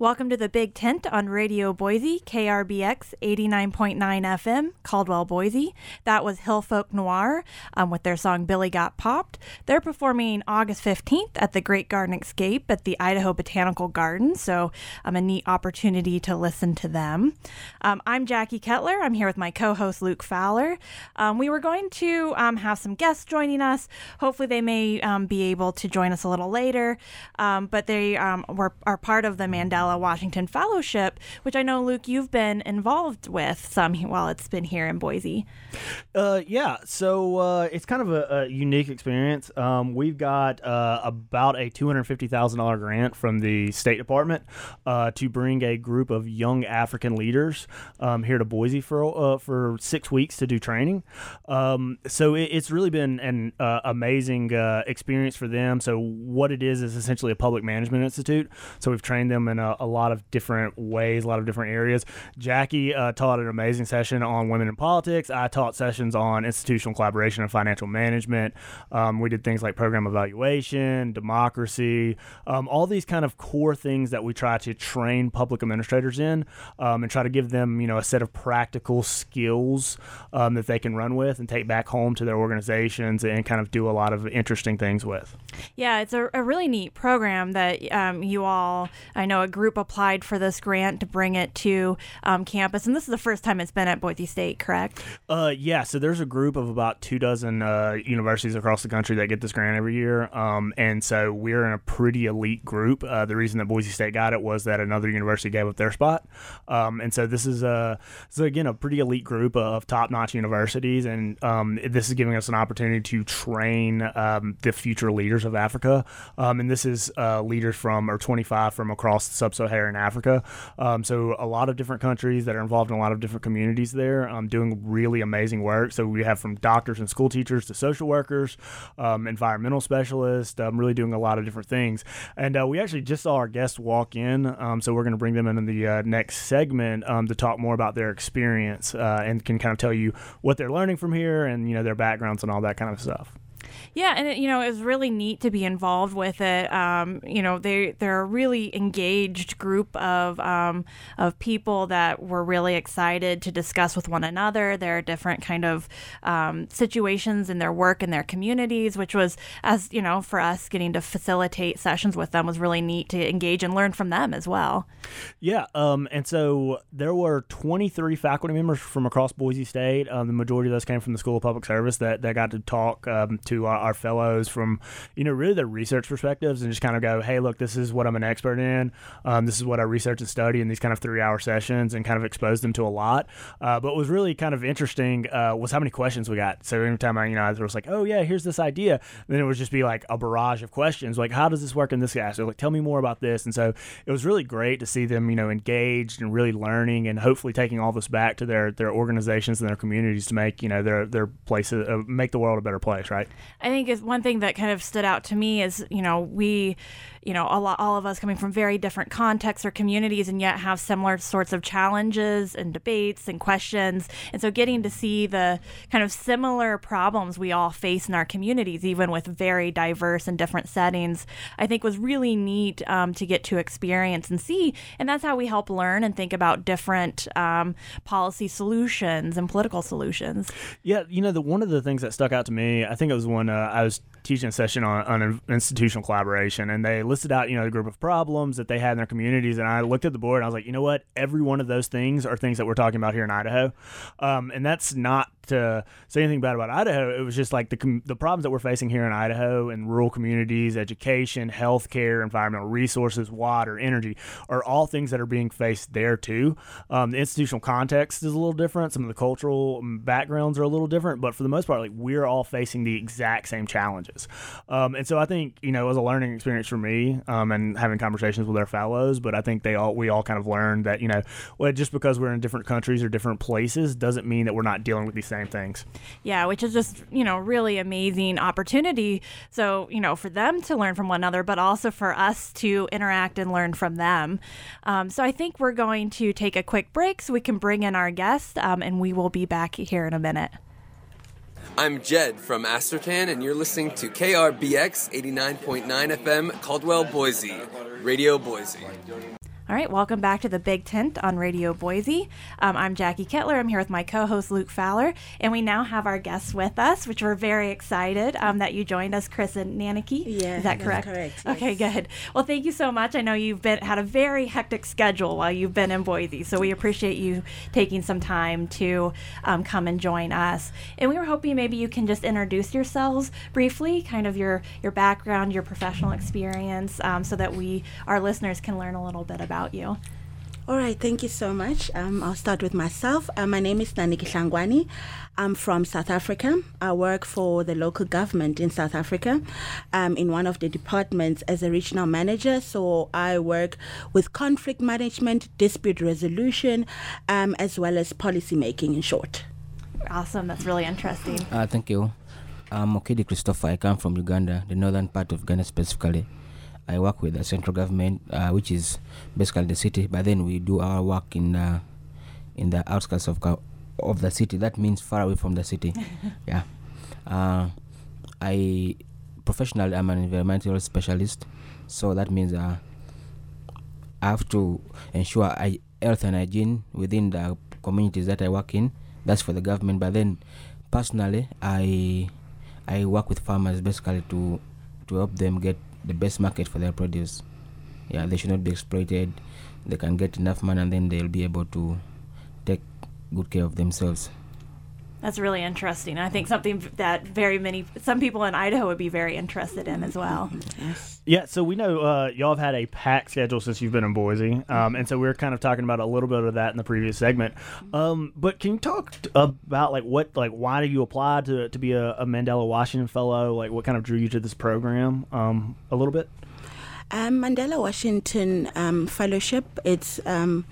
Welcome to the Big Tent on Radio Boise, KRBX 89.9 FM, Caldwell, Boise. That was Hillfolk Noir um, with their song Billy Got Popped. They're performing August 15th at the Great Garden Escape at the Idaho Botanical Garden, so um, a neat opportunity to listen to them. Um, I'm Jaci Kettler. I'm here with my co host Luke Fowler. Um, we were going to um, have some guests joining us. Hopefully, they may um, be able to join us a little later, but they were, are part of the Mandela Washington Fellowship, which I know, Luke, you've been involved with some while it's been here in Boise. Uh, yeah, so uh, it's kind of a, a unique experience. Um, we've got uh, about a $250,000 grant from the State Department uh, to bring a group of young African leaders um, here to Boise for uh, for six weeks to do training. Um, so it, it's really been an uh, amazing experience for them. So what it is is essentially a public management institute. So we've trained them in a, a lot of different ways, a lot of different areas. Jaci uh, taught an amazing session on women in politics. I taught sessions on institutional collaboration and financial management. Um, we did things like program evaluation, democracy, um, all these kind of core things that we try to train public administrators in um, and try to give them, you know, a set of practical skills um, that they can run with and take back home to their organizations and kind of do a lot of interesting things with. Yeah, it's a, a really neat program that um, you all, I know, a group group applied for this grant to bring it to um, campus, and this is the first time it's been at Boise State, correct? Uh, yeah. So there's a group of about two dozen uh, universities across the country that get this grant every year, um, and so we're in a pretty elite group. Uh, the reason that Boise State got it was that another university gave up their spot, um, and so this is a so again a pretty elite group of top-notch universities, and um, this is giving us an opportunity to train um, the future leaders of Africa, um, and this is uh, leaders from or 25 from across the sub-Saharan Africa. Um, so a lot of different countries that are involved in a lot of different communities there, um, doing really amazing work. So we have from doctors and school teachers to social workers, um, environmental specialists, um, really doing a lot of different things. And uh, we actually just saw our guests walk in, um, so we're going to bring them in in the uh, next segment um, to talk more about their experience uh, and can kind of tell you what they're learning from here and you know their backgrounds and all that kind of stuff. Yeah, and it, you know, it was really neat to be involved with it. Um, you know, they they're a really engaged group of um, of people that were really excited to discuss with one another their different kind of um, situations in their work in their communities, which was as you know for us getting to facilitate sessions with them was really neat to engage and learn from them as well. Yeah, um, and so there were 23 faculty members from across Boise State. Um, the majority of those came from the School of Public Service that that got to talk um, to our, our, fellows from, you know, really their research perspectives and just kind of go, hey, look, this is what I'm an expert in. Um, this is what I research and study in these kind of three hour sessions and kind of expose them to a lot. Uh, but what was really kind of interesting uh, was how many questions we got. So every time I, you know, I was like, oh, yeah, here's this idea. then it would just be like a barrage of questions like, how does this work in this gas? So like, tell me more about this. And so it was really great to see them, you know, engaged and really learning and hopefully taking all this back to their, their organizations and their communities to make, you know, their, their places, uh, make the world a better place, right? I think is one thing that kind of stood out to me is you know we you know lot, all of us coming from very different contexts or communities and yet have similar sorts of challenges and debates and questions. And so getting to see the kind of similar problems we all face in our communities even with very diverse and different settings i think was really neat um, to get to experience and see. And that's how we help learn and think about different um, policy solutions and political solutions. Yeah you know the one of the things that stuck out to me i think it was when uh, i was teaching a session on, on institutional collaboration, and they listed out, you know, the group of problems that they had in their communities. And I looked at the board and I was like, you know what? Every one of those things are things that we're talking about here in Idaho. Um, and that's not to say anything bad about Idaho. It was just like the the problems that we're facing here in Idaho and rural communities, education, healthcare, environmental resources, water, energy are all things that are being faced there too. Um, the institutional context is a little different. Some of the cultural backgrounds are a little different, but for the most part, like we're all facing the exact same challenges. Um, and so I think you know it was a learning experience for me um, and having conversations with our fellows. But I think they all we all kind of learned that you know well, just because we're in different countries or different places doesn't mean that we're not dealing with these same things. Yeah, which is just, you know, really amazing opportunity. So, you know, for them to learn from one another, but also for us to interact and learn from them. Um, so I think we're going to take a quick break so we can bring in our guest, um, and we will be back here in a minute. I'm Jed from Astertan, and you're listening to KRBX 89.9 FM, Caldwell, Boise, Radio Boise. All right, welcome back to the Big Tent on Radio Boise. Um, I'm Jaci Kettler. I'm here with my co-host Luke Fowler, and we now have our guests with us, which we're very excited um, that you joined us, Chris and Naniki. Yeah, is that that's correct? correct, Okay, yes. good. Well, thank you so much. I know you've been had a very hectic schedule while you've been in Boise, so we appreciate you taking some time to um, come and join us. And we were hoping maybe you can just introduce yourselves briefly, kind of your your background, your professional experience, um, so that we our listeners can learn a little bit about you. All right, thank you so much. Um, I'll start with myself. Uh, my name is Naniki Shangwani. I'm from South Africa. I work for the local government in South Africa um, in one of the departments as a regional manager. So I work with conflict management, dispute resolution, um, as well as policy making in short. Awesome. That's really interesting. Uh, thank you. I'm Okidi Christopher. I come from Uganda, the northern part of Uganda specifically. I work with the central government, uh, which is basically the city, but then we do our work in uh, in the outskirts of of the city. That means far away from the city. yeah. Uh, I professionally I'm an environmental specialist, so that means uh, I have to ensure I, health and hygiene within the communities that I work in. That's for the government. But then, personally, I I work with farmers basically to to help them get the best market for their produce. Yeah, they should not be exploited. They can get enough money, and then they'll be able to take good care of themselves. That's really interesting. I think something that very many, some people in Idaho would be very interested in as well. Yeah, so we know uh, y'all have had a packed schedule since you've been in Boise, um, and so we were kind of talking about a little bit of that in the previous segment. Um, but can you talk t- about like what, like why do you apply to to be a, a Mandela Washington Fellow? Like what kind of drew you to this program? Um, a little bit. Um, Mandela Washington um, Fellowship. It's um,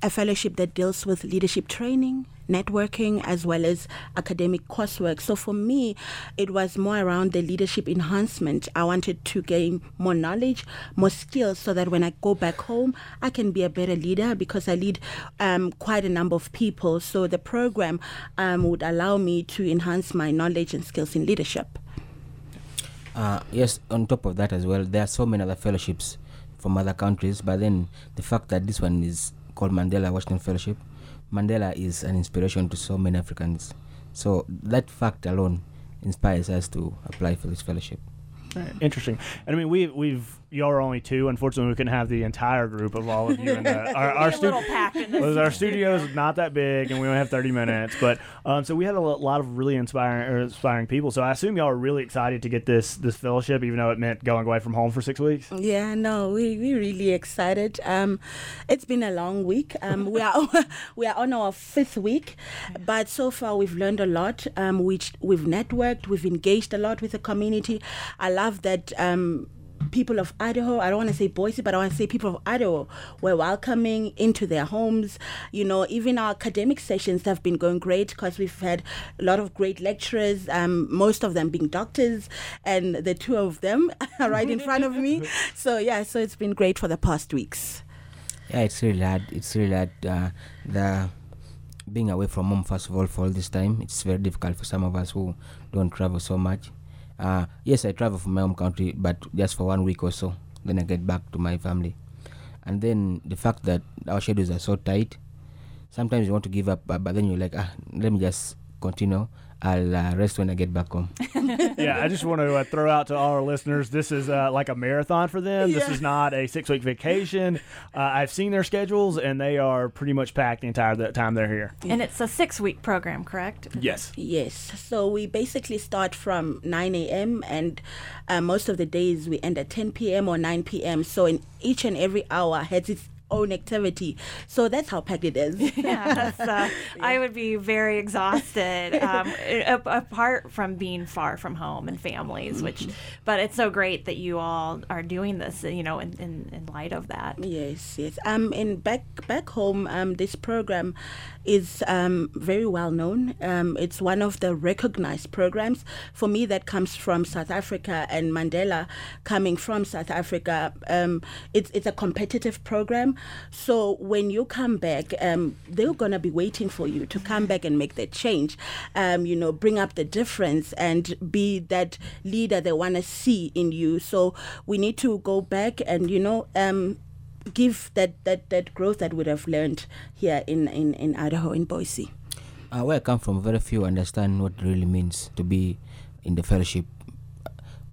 a fellowship that deals with leadership training, networking, as well as academic coursework. So for me, it was more around the leadership enhancement. I wanted to gain more knowledge, more skills, so that when I go back home, I can be a better leader because I lead um, quite a number of people. So the program um, would allow me to enhance my knowledge and skills in leadership. Uh, yes, on top of that as well, there are so many other fellowships from other countries, but then the fact that this one is called Mandela Washington Fellowship, Mandela is an inspiration to so many Africans. So that fact alone inspires us to apply for this fellowship. Interesting. And I mean, we we've y'all are only two. Unfortunately, we couldn't have the entire group of all of you. In the, our our, Be little stu- in well, our studio is not that big, and we only have thirty minutes. But um, so we had a lot of really inspiring or inspiring people. So I assume y'all are really excited to get this this fellowship, even though it meant going away from home for six weeks. Yeah, no, we we really excited. Um, it's been a long week. Um, we are we are on our fifth week, but so far we've learned a lot. Um, which we've networked, we've engaged a lot with the community. I love that. Um, people of Idaho, I don't want to say Boise, but I want to say people of Idaho were welcoming into their homes. You know, even our academic sessions have been going great because we've had a lot of great lecturers, um, most of them being doctors, and the two of them are right in front of me. So, yeah, so it's been great for the past weeks. Yeah, it's really hard. It's really hard. Uh, the being away from home, first of all, for all this time, it's very difficult for some of us who don't travel so much. Uh, yes, I travel from my home country, but just for one week or so. Then I get back to my family. And then the fact that our schedules are so tight, sometimes you want to give up, but, but then you're like, ah, let me just continue. I'll uh, rest when I get back home. yeah, I just want to uh, throw out to all our listeners this is uh, like a marathon for them. This is not a six week vacation. Uh, I've seen their schedules, and they are pretty much packed the entire th- time they're here. And it's a six week program, correct? Yes. Yes. So we basically start from 9 a.m. and uh, most of the days we end at 10 p.m. or 9 p.m. So in each and every hour has its own activity. So that's how packed it is. Yeah, uh, I would be very exhausted um, apart from being far from home and families. Which, but it's so great that you all are doing this. You know, in, in, in light of that. Yes, yes. Um, in back back home, um, this program is um, very well known. Um, it's one of the recognized programs. For me, that comes from South Africa and Mandela coming from South Africa. Um, it's it's a competitive program. So when you come back, um, they're gonna be waiting for you to come back and make that change. Um, you know, bring up the difference and be that leader they want to see in you. So we need to go back and you know. Um, give that, that, that growth that we have learned here in, in, in Idaho, in Boise. Uh, where I come from, very few understand what it really means to be in the fellowship.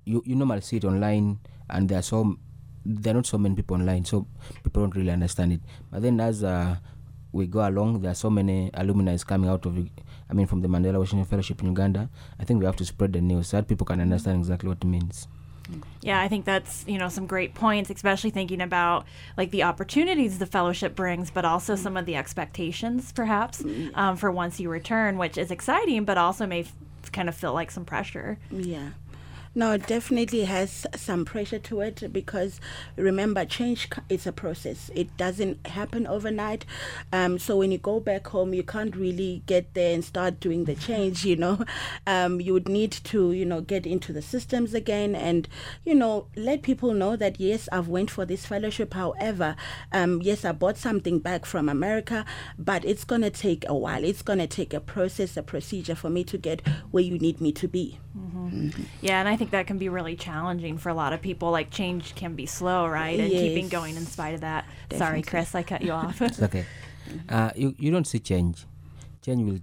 You you normally see it online, and there are so there are not so many people online, so people don't really understand it. But then as uh, we go along, there are so many alumni is coming out of, I mean, from the Mandela Washington Fellowship in Uganda. I think we have to spread the news so that people can understand exactly what it means. Yeah, I think that's, you know, some great points, especially thinking about like the opportunities the fellowship brings, but also some of the expectations perhaps um, for once you return, which is exciting, but also may f- kind of feel like some pressure. Yeah. No, it definitely has some pressure to it because remember, change is a process. It doesn't happen overnight. Um, so when you go back home, you can't really get there and start doing the change. You know, um, you would need to, you know, get into the systems again and, you know, let people know that yes, I've went for this fellowship. However, um, yes, I bought something back from America, but it's gonna take a while. It's gonna take a process, a procedure for me to get where you need me to be. Yeah, and I think that can be really challenging for a lot of people. Like change can be slow, right? And keeping going in spite of that. Sorry, Chris, I cut you off. It's okay. Uh, you, you don't see change. Change will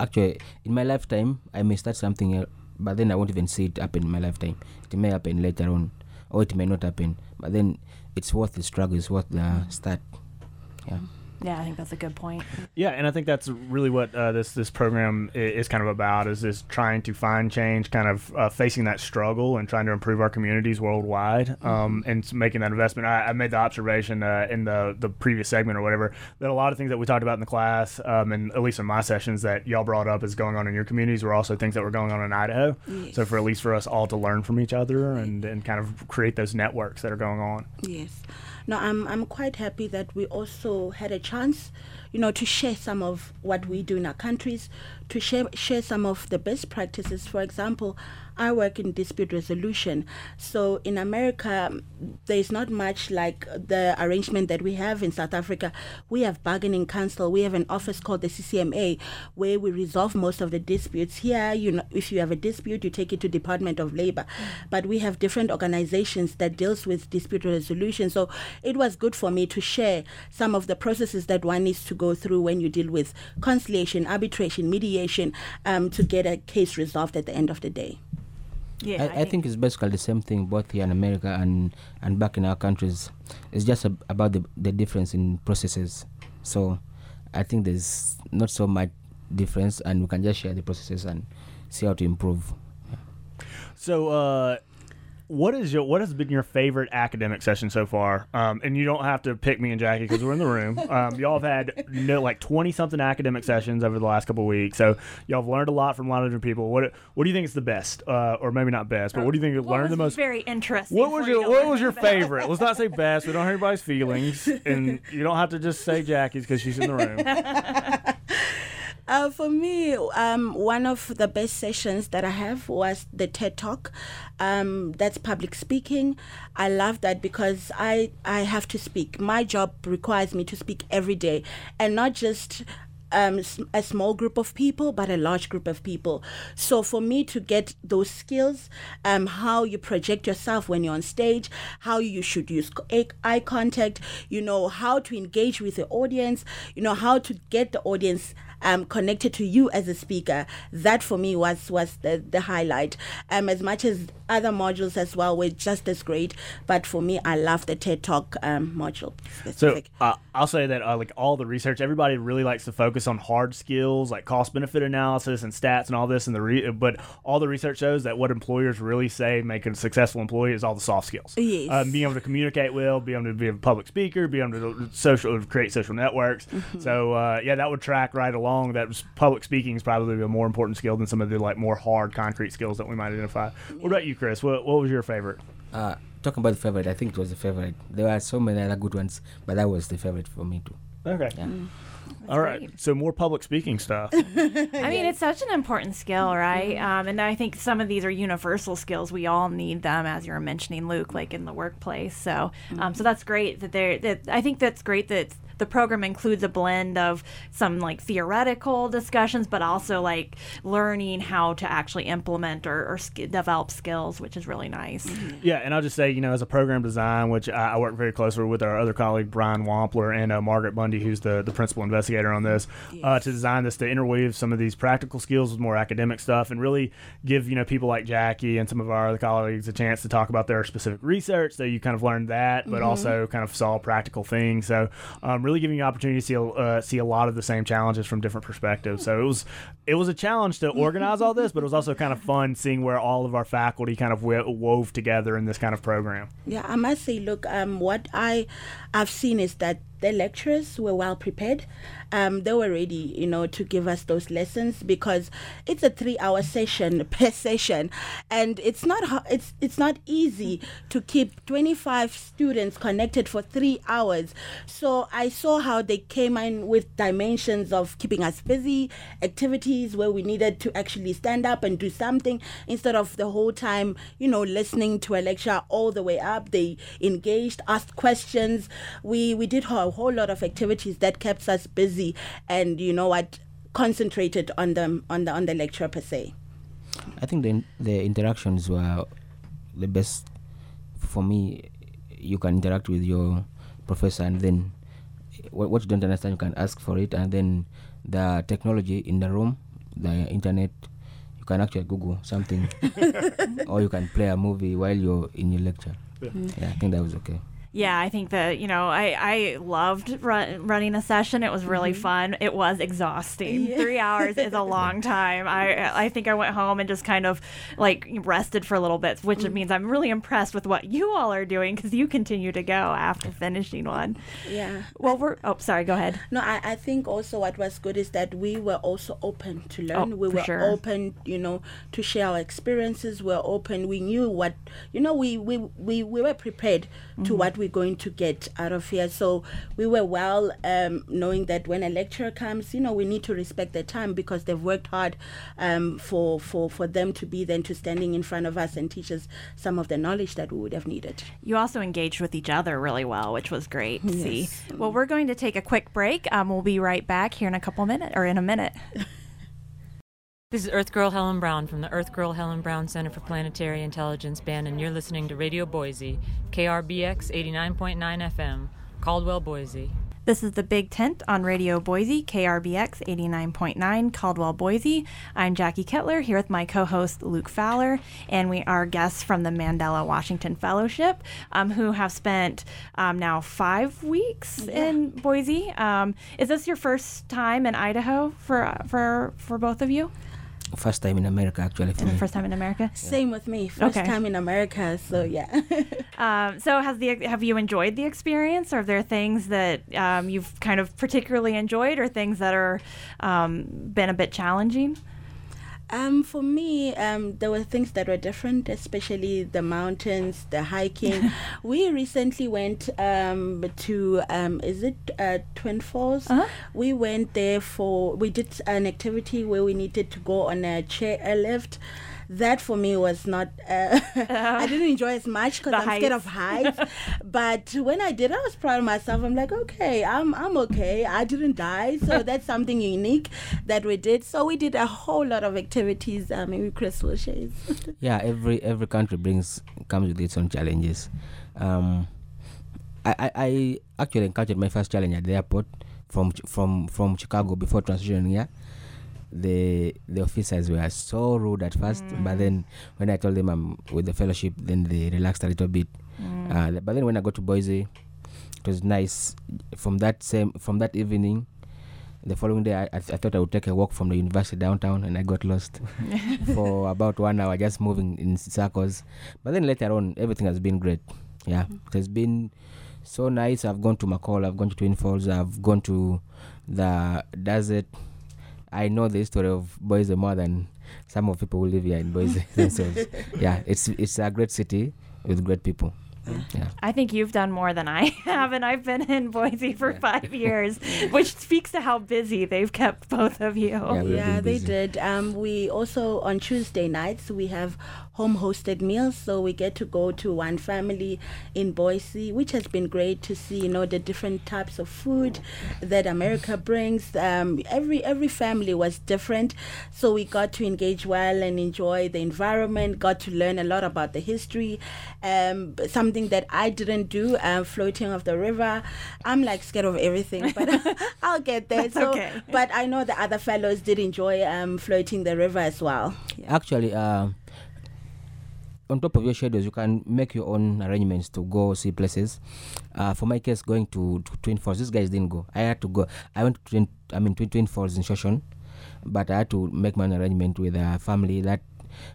actually in my lifetime I may start something, else, but then I won't even see it happen in my lifetime. It may happen later on, or it may not happen. But then it's worth the struggle. It's worth the start. Yeah. Yeah, I think that's a good point. Yeah, and I think that's really what uh, this this program is kind of about is is trying to find change, kind of uh, facing that struggle and trying to improve our communities worldwide, um, and making that investment. I, I made the observation uh, in the the previous segment or whatever that a lot of things that we talked about in the class, um, and at least in my sessions that y'all brought up is going on in your communities were also things that were going on in Idaho. So for at least for us all to learn from each other and and kind of create those networks that are going on. Yes. No, I'm I'm quite happy that we also had a chance, you know, to share some of what we do in our countries, to share share some of the best practices. For example, I work in dispute resolution. So in America, there is not much like the arrangement that we have in South Africa. We have bargaining council. We have an office called the CCMA where we resolve most of the disputes. Here, you know, if you have a dispute, you take it to Department of Labor. But we have different organizations that deals with dispute resolution. So it was good for me to share some of the processes that one needs to go through when you deal with conciliation, arbitration, mediation, um, to get a case resolved at the end of the day. Yeah, I, I think it's basically the same thing both here in America and, and back in our countries. It's just ab- about the, the difference in processes. So I think there's not so much difference, and we can just share the processes and see how to improve. So, uh, what is your what has been your favorite academic session so far? Um, and you don't have to pick me and Jaci because we're in the room. Um, y'all have had no, like twenty something academic sessions over the last couple of weeks, so y'all have learned a lot from a lot of different people. What what do you think is the best, uh, or maybe not best, but what do you think you learned the most? very interesting. What was your What was your about? favorite? Let's not say best. We don't hurt anybody's feelings, and you don't have to just say Jaci's because she's in the room. Uh, for me, um, one of the best sessions that I have was the TED Talk. Um, that's public speaking. I love that because I I have to speak. My job requires me to speak every day, and not just um, a small group of people, but a large group of people. So for me to get those skills, um, how you project yourself when you're on stage, how you should use eye contact, you know, how to engage with the audience, you know, how to get the audience um, connected to you as a speaker. That for me was was the, the highlight. Um, as much as other modules as well were just as great, but for me, I love the TED Talk um, module So uh, I'll say that uh, like all the research, everybody really likes to focus on hard skills like cost benefit analysis and stats and all this. And the re- but all the research shows that what employers really say make a successful employee is all the soft skills. Yes. Um, being able to communicate well, being able to be a public speaker, being able to social create social networks. Mm-hmm. So uh, yeah, that would track right along. That was- public speaking is probably a more important skill than some of the like more hard concrete skills that we might identify. What about you, Chris? What what was your favorite? Uh, talking about the favorite, I think it was the favorite. There were so many other good ones, but that was the favorite for me too. Okay. Yeah. All right. great. So more public speaking stuff. I mean, it's such an important skill, right? Um, and I think some of these are universal skills. We all need them, as you were mentioning, Luke, like in the workplace. So, um, so that's great that they're. That I think that's great that the program includes a blend of some like theoretical discussions, but also like learning how to actually implement or, or sk- develop skills, which is really nice. Yeah, and I'll just say, you know, as a program design, which I, I work very closely with our other colleague Brian Wampler and uh, Margaret Bundy, who's the, the principal investigator on this, uh, to design this to interweave some of these practical skills with more academic stuff, and really give you know people like Jaci and some of our other colleagues a chance to talk about their specific research. So you kind of learned that, but also kind of saw practical things. So um, really giving you opportunity to see uh, see a lot of the same challenges from different perspectives. So it was it was a challenge to organize all this, but it was also kind of fun seeing where all of our faculty kind of wo- wove together in this kind of program. Yeah, I must say, look, um, what I have seen is that the lecturers were well prepared. Um, they were ready, you know, to give us those lessons because it's a three-hour session per session, and it's not it's it's not easy to keep 25 students connected for three hours. So I saw how they came in with dimensions of keeping us busy, activities where we needed to actually stand up and do something instead of the whole time, you know, listening to a lecture all the way up. They engaged, asked questions. We we did a whole lot of activities that kept us busy, and you know what, concentrated on the on the on the lecture per se. I think the the interactions were the best for me. You can interact with your professor, and then what, what you don't understand, you can ask for it, and then the technology in the room, the internet, you can actually Google something, or you can play a movie while you're in your lecture. Yeah, I think that was okay. Yeah, I think that you know I I loved run, running a session. It was really fun. It was exhausting. Three hours is a long time. I I think I went home and just kind of like rested for a little bit, which means I'm really impressed with what you all are doing because you continue to go after finishing one. Yeah. Well, we're oh sorry, go ahead. No, I, I think also what was good is that we were also open to learn. Oh, we were sure. open, you know, to share our experiences. We are open. We knew what, you know, we we, we, we were prepared Mm-hmm. to what we're going to get out of here. So we were well um, knowing that when a lecturer comes, you know, we need to respect their time because they've worked hard um, for, for, for them to be then to standing in front of us and teach us some of the knowledge that we would have needed. You also engaged with each other really well, which was great to see. Well, we're going to take a quick break. Um, we'll be right back here in a couple minutes or in a minute. This is Earth Girl Helen Brown from the Earth Girl Helen Brown Center for Planetary Intelligence Band, and you're listening to Radio Boise, KRBX 89.9 FM, Caldwell, Boise. This is the Big Tent on Radio Boise, KRBX 89.9, Caldwell, Boise. I'm Jaci Kettler here with my co host Luke Fowler, and we are guests from the Mandela Washington Fellowship um, who have spent um, now five weeks in Boise. Um, is this your first time in Idaho for, for, for both of you? First time in America, actually, for me. First time in America? Same with me. First Okay. time in America. So, yeah. Um, so has the have you enjoyed the experience, or are there things that um, you've kind of particularly enjoyed, or things that are um, been a bit challenging? Um, for me, um, there were things that were different, especially the mountains, the hiking. we recently went um, to, um, is it uh, Twin Falls? Uh-huh. We went there for, we did an activity where we needed to go on a chair a lift. That for me was not, uh, I didn't enjoy as much because I'm scared of heights. but when I did, I was proud of myself. I'm like, okay, I'm, I'm okay. I didn't die. So that's something unique that we did. So we did a whole lot of activities. Uh, maybe Chris will share. his. yeah every every country brings comes with its own challenges um I, I, I actually encountered my first challenge at the airport from from from chicago before transitioning here the the officers were so rude at first but mm. then when i told them i'm with the fellowship then they relaxed a little bit. Mm. Uh, but then when i got to boise it was nice. From that same from that evening the following day I, I, th- I thought i would take a walk from the university downtown and i got lost for about one hour just moving in circles. But then later on everything has been great. Yeah mm. it has been so nice. I've gone to mccall i've gone to twin falls i've gone to the desert i know the history of boise more than some of people who live here in boise themselves yeah it's it's a great city with great people Yeah. I think you've done more than I have, and I've been in Boise for five years, which speaks to how busy they've kept both of you. Yeah, yeah, they did. Um, we also on Tuesday nights we have home hosted meals, so we get to go to one family in Boise, which has been great to see. You know the different types of food that America brings. Um, every every family was different, so we got to engage well and enjoy the environment. Got to learn a lot about the history. Um, something that I didn't do, uh, floating off the river. I'm like scared of everything, but I'll get there. That's so, okay. but I know the other fellows did enjoy um, floating the river as well. Actually, uh, on top of your schedules, you can make your own arrangements to go see places. Uh, for my case, going to, to Twin Falls, these guys didn't go. I had to go. I went to Twin, I mean, Twin, Twin Falls in Shoshone, but I had to make my own arrangement with a family that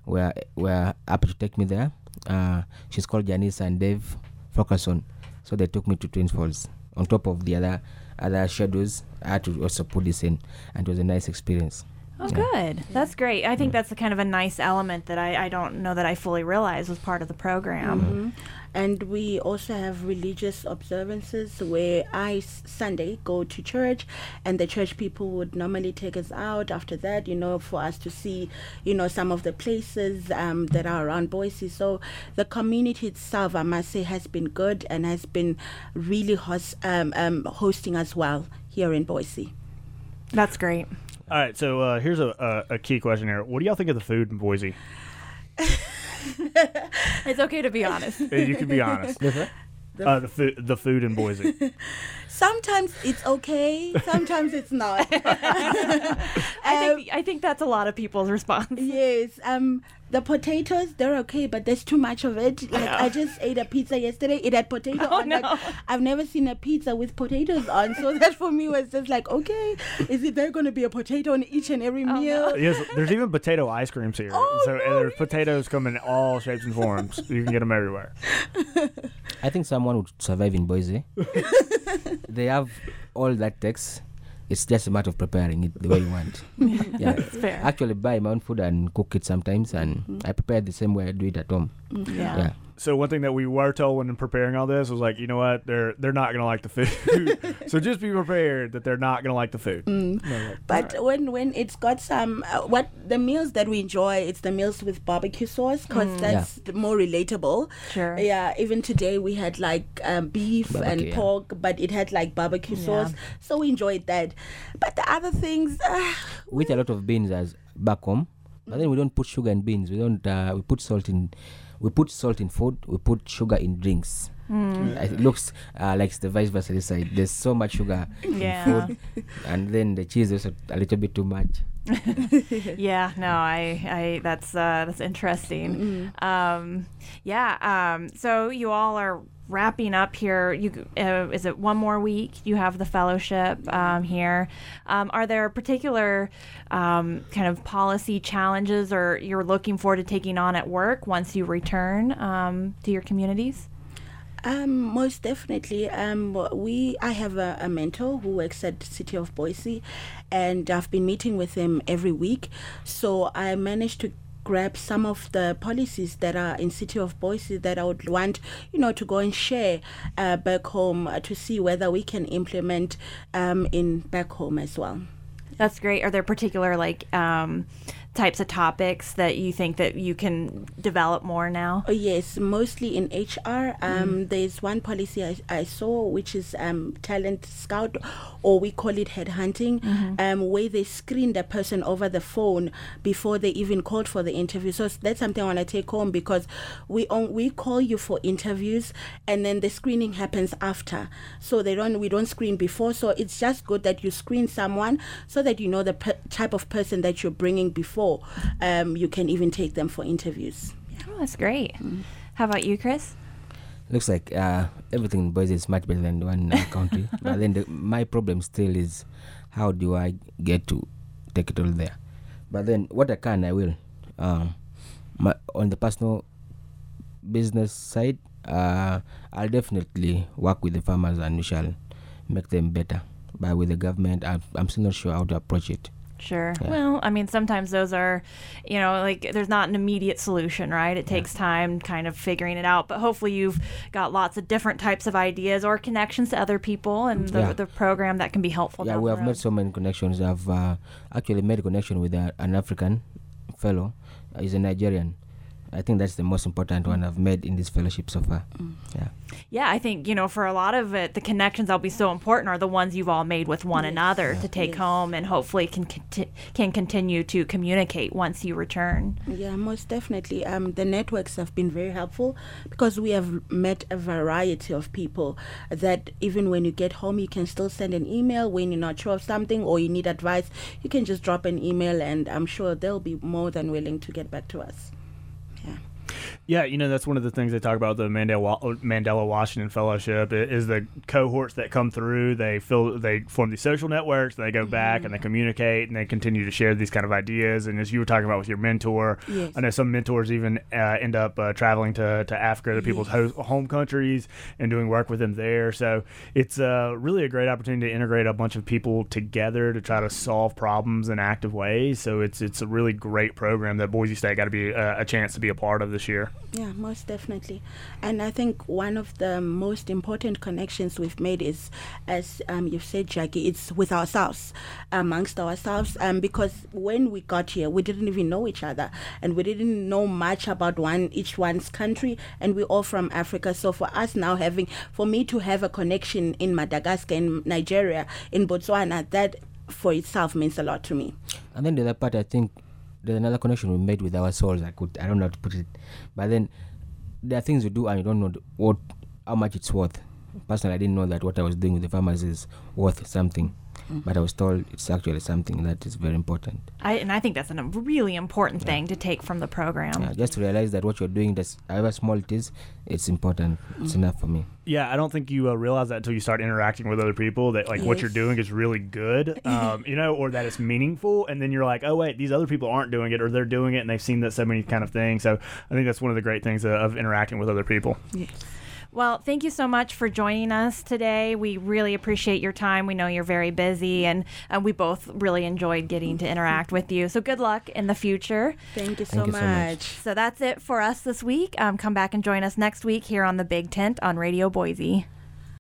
were were happy to take me there. Uh, she's called Janice and Dave Focason, so they took me to Twin Falls. On top of the other other schedules, I had to also put this in, and it was a nice experience. Oh, good. That's great. I think that's a kind of a nice element that I, I don't know that I fully realized was part of the program. Mhm. And we also have religious observances where I, Sunday go to church, and the church people would normally take us out after that, you know, for us to see, you know, some of the places um, that are around Boise. So the community itself, I must say, has been good and has been really hos- um, um, hosting us well here in Boise. That's great. All right, so uh, here's a, a, a key question here. What do y'all think of the food in Boise? It's okay to be honest. You can be honest. Uh, the food, the food in Boise. Sometimes it's okay, sometimes it's not. I think I think that's a lot of people's response. Yes, um, the potatoes they're okay, but there's too much of it. Like I just ate a pizza yesterday. It had potato Oh, on. Like. I've never seen a pizza with potatoes on, so that for me was just like, okay, is it there going to be a potato on each and every oh, meal? yes, there's even potato ice creams here. Oh, so and no, there's potatoes come in all shapes and forms. You can get them everywhere. I think someone would survive in Boise. they have all that takes. It's just a matter of preparing it the way you want. yeah, fair. Actually, buy my own food and cook it sometimes, and mm-hmm. I prepare the same way I do it at home. Mm-hmm. Yeah. Yeah. So one thing that we were told when preparing all this was like, you know what, they're they're not gonna like the food. so just be prepared that they're not gonna like the food. But when when it's got some uh, what the meals that we enjoy, it's the meals with barbecue sauce because that's the more relatable. Sure. Yeah. Even today we had like um, beef Barbecue, and yeah. pork, but it had like barbecue Yeah. sauce, so we enjoyed that. But the other things, uh, We eat a lot of beans as back home, but then we don't put sugar in beans. We don't. Uh, we put salt in. We put salt in food. We put sugar in drinks. Hmm. It looks uh, like it's the vice versa. There's so much sugar Yeah. in food, and then the cheese is a little bit too much. Yeah, no, I, I, that's, uh, that's interesting. Um, yeah. Um, so you all are wrapping up here. You, uh, is it one more week? You have the fellowship um, here. Um, are there particular um, kind of policy challenges, or you're looking forward to taking on at work once you return um, to your communities? Um, most definitely. Um, we I have a, a mentor who works at City of Boise, and I've been meeting with him every week. So I managed to grab some of the policies that are in City of Boise that I would want, you know, to go and share uh, back home uh, to see whether we can implement um, in back home as well. That's great. Are there particular like um, types of topics that you think that you can develop more now? Oh, yes, mostly in HR. Um, There's one policy I, I saw, which is um, talent scout, or we call it headhunting, um, where they screen the person over the phone before they even called for the interview. So that's something I want to take home because we on, we call you for interviews, and then the screening happens after. So they don't we don't screen before. So it's just good that you screen someone so that you know the per- type of person that you're bringing before um, you can even take them for interviews. Oh, that's great. How about you, Chris? Looks like uh, everything in Boise is much better than the one in our country. But then the, my problem still is how do I get to take it all there? But then what I can, I will. Um, my, on the personal business side, uh, I'll definitely work with the farmers and we shall make them better. But with the government, I'm, I'm still not sure how to approach it. Sure. Yeah. Well, I mean, sometimes those are, you know, like there's not an immediate solution, right? It takes time kind of figuring it out. But hopefully, you've got lots of different types of ideas or connections to other people and the, Yeah. the program that can be helpful. yeah, we the have made so many connections. I've uh, actually made a connection with uh, an African fellow. He's a Nigerian. I think that's the most important one I've made in this fellowship so far. Yeah. Yeah, I think, you know, for a lot of it, the connections that'll be so important are the ones you've all made with one another to take Yes. home and hopefully can conti- can continue to communicate once you return. Yeah, most definitely. Um, the networks have been very helpful because we have met a variety of people that even when you get home, you can still send an email when you're not sure of something or you need advice. You can just drop an email, and I'm sure they'll be more than willing to get back to us. Yeah. Yeah, you know that's one of the things they talk about the Mandela Mandela Washington Fellowship is the cohorts that come through. They fill, they form these social networks. They go back and they communicate and they continue to share these kind of ideas. And as you were talking about with your mentor, Yes. I know some mentors even uh, end up uh, traveling to, to Africa, to people's ho- home countries, and doing work with them there. So it's uh, really a great opportunity to integrate a bunch of people together to try to solve problems in active ways. So it's it's a really great program that Boise State got to be uh, a chance to be a part of this year. Yeah, most definitely. And I think one of the most important connections we've made is, as um, you've said, Jaci, it's with ourselves, amongst ourselves. Um, because when we got here, we didn't even know each other, and we didn't know much about one each one's country, and we're all from Africa. So for us now, having for me to have a connection in Madagascar, in Nigeria, in Botswana, that for itself means a lot to me. And then the other part, I think there's another connection we made with our souls. I could, I don't know how to put it, but then there are things you do and you don't know what, how much it's worth. Personally, I didn't know that what I was doing with the farmers is worth something, but I was told it's actually something that is very important. I, and I think that's a really important thing to take from the program. Yeah, just to realize that what you're doing, that's however small it is, it's important. It's enough for me. Yeah, I don't think you uh, realize that until you start interacting with other people that like what you're doing is really good, um, you know, or that it's meaningful, and then you're like, oh wait, these other people aren't doing it, or they're doing it, and they've seen that so many kind of things. So I think that's one of the great things of, of interacting with other people. Well, thank you so much for joining us today. We really appreciate your time. We know you're very busy, and uh, we both really enjoyed getting to interact with you. So good luck in the future. Thank you so Thank you so much. much. So that's it for us this week. Um, come back and join us next week here on the Big Tent on Radio Boise.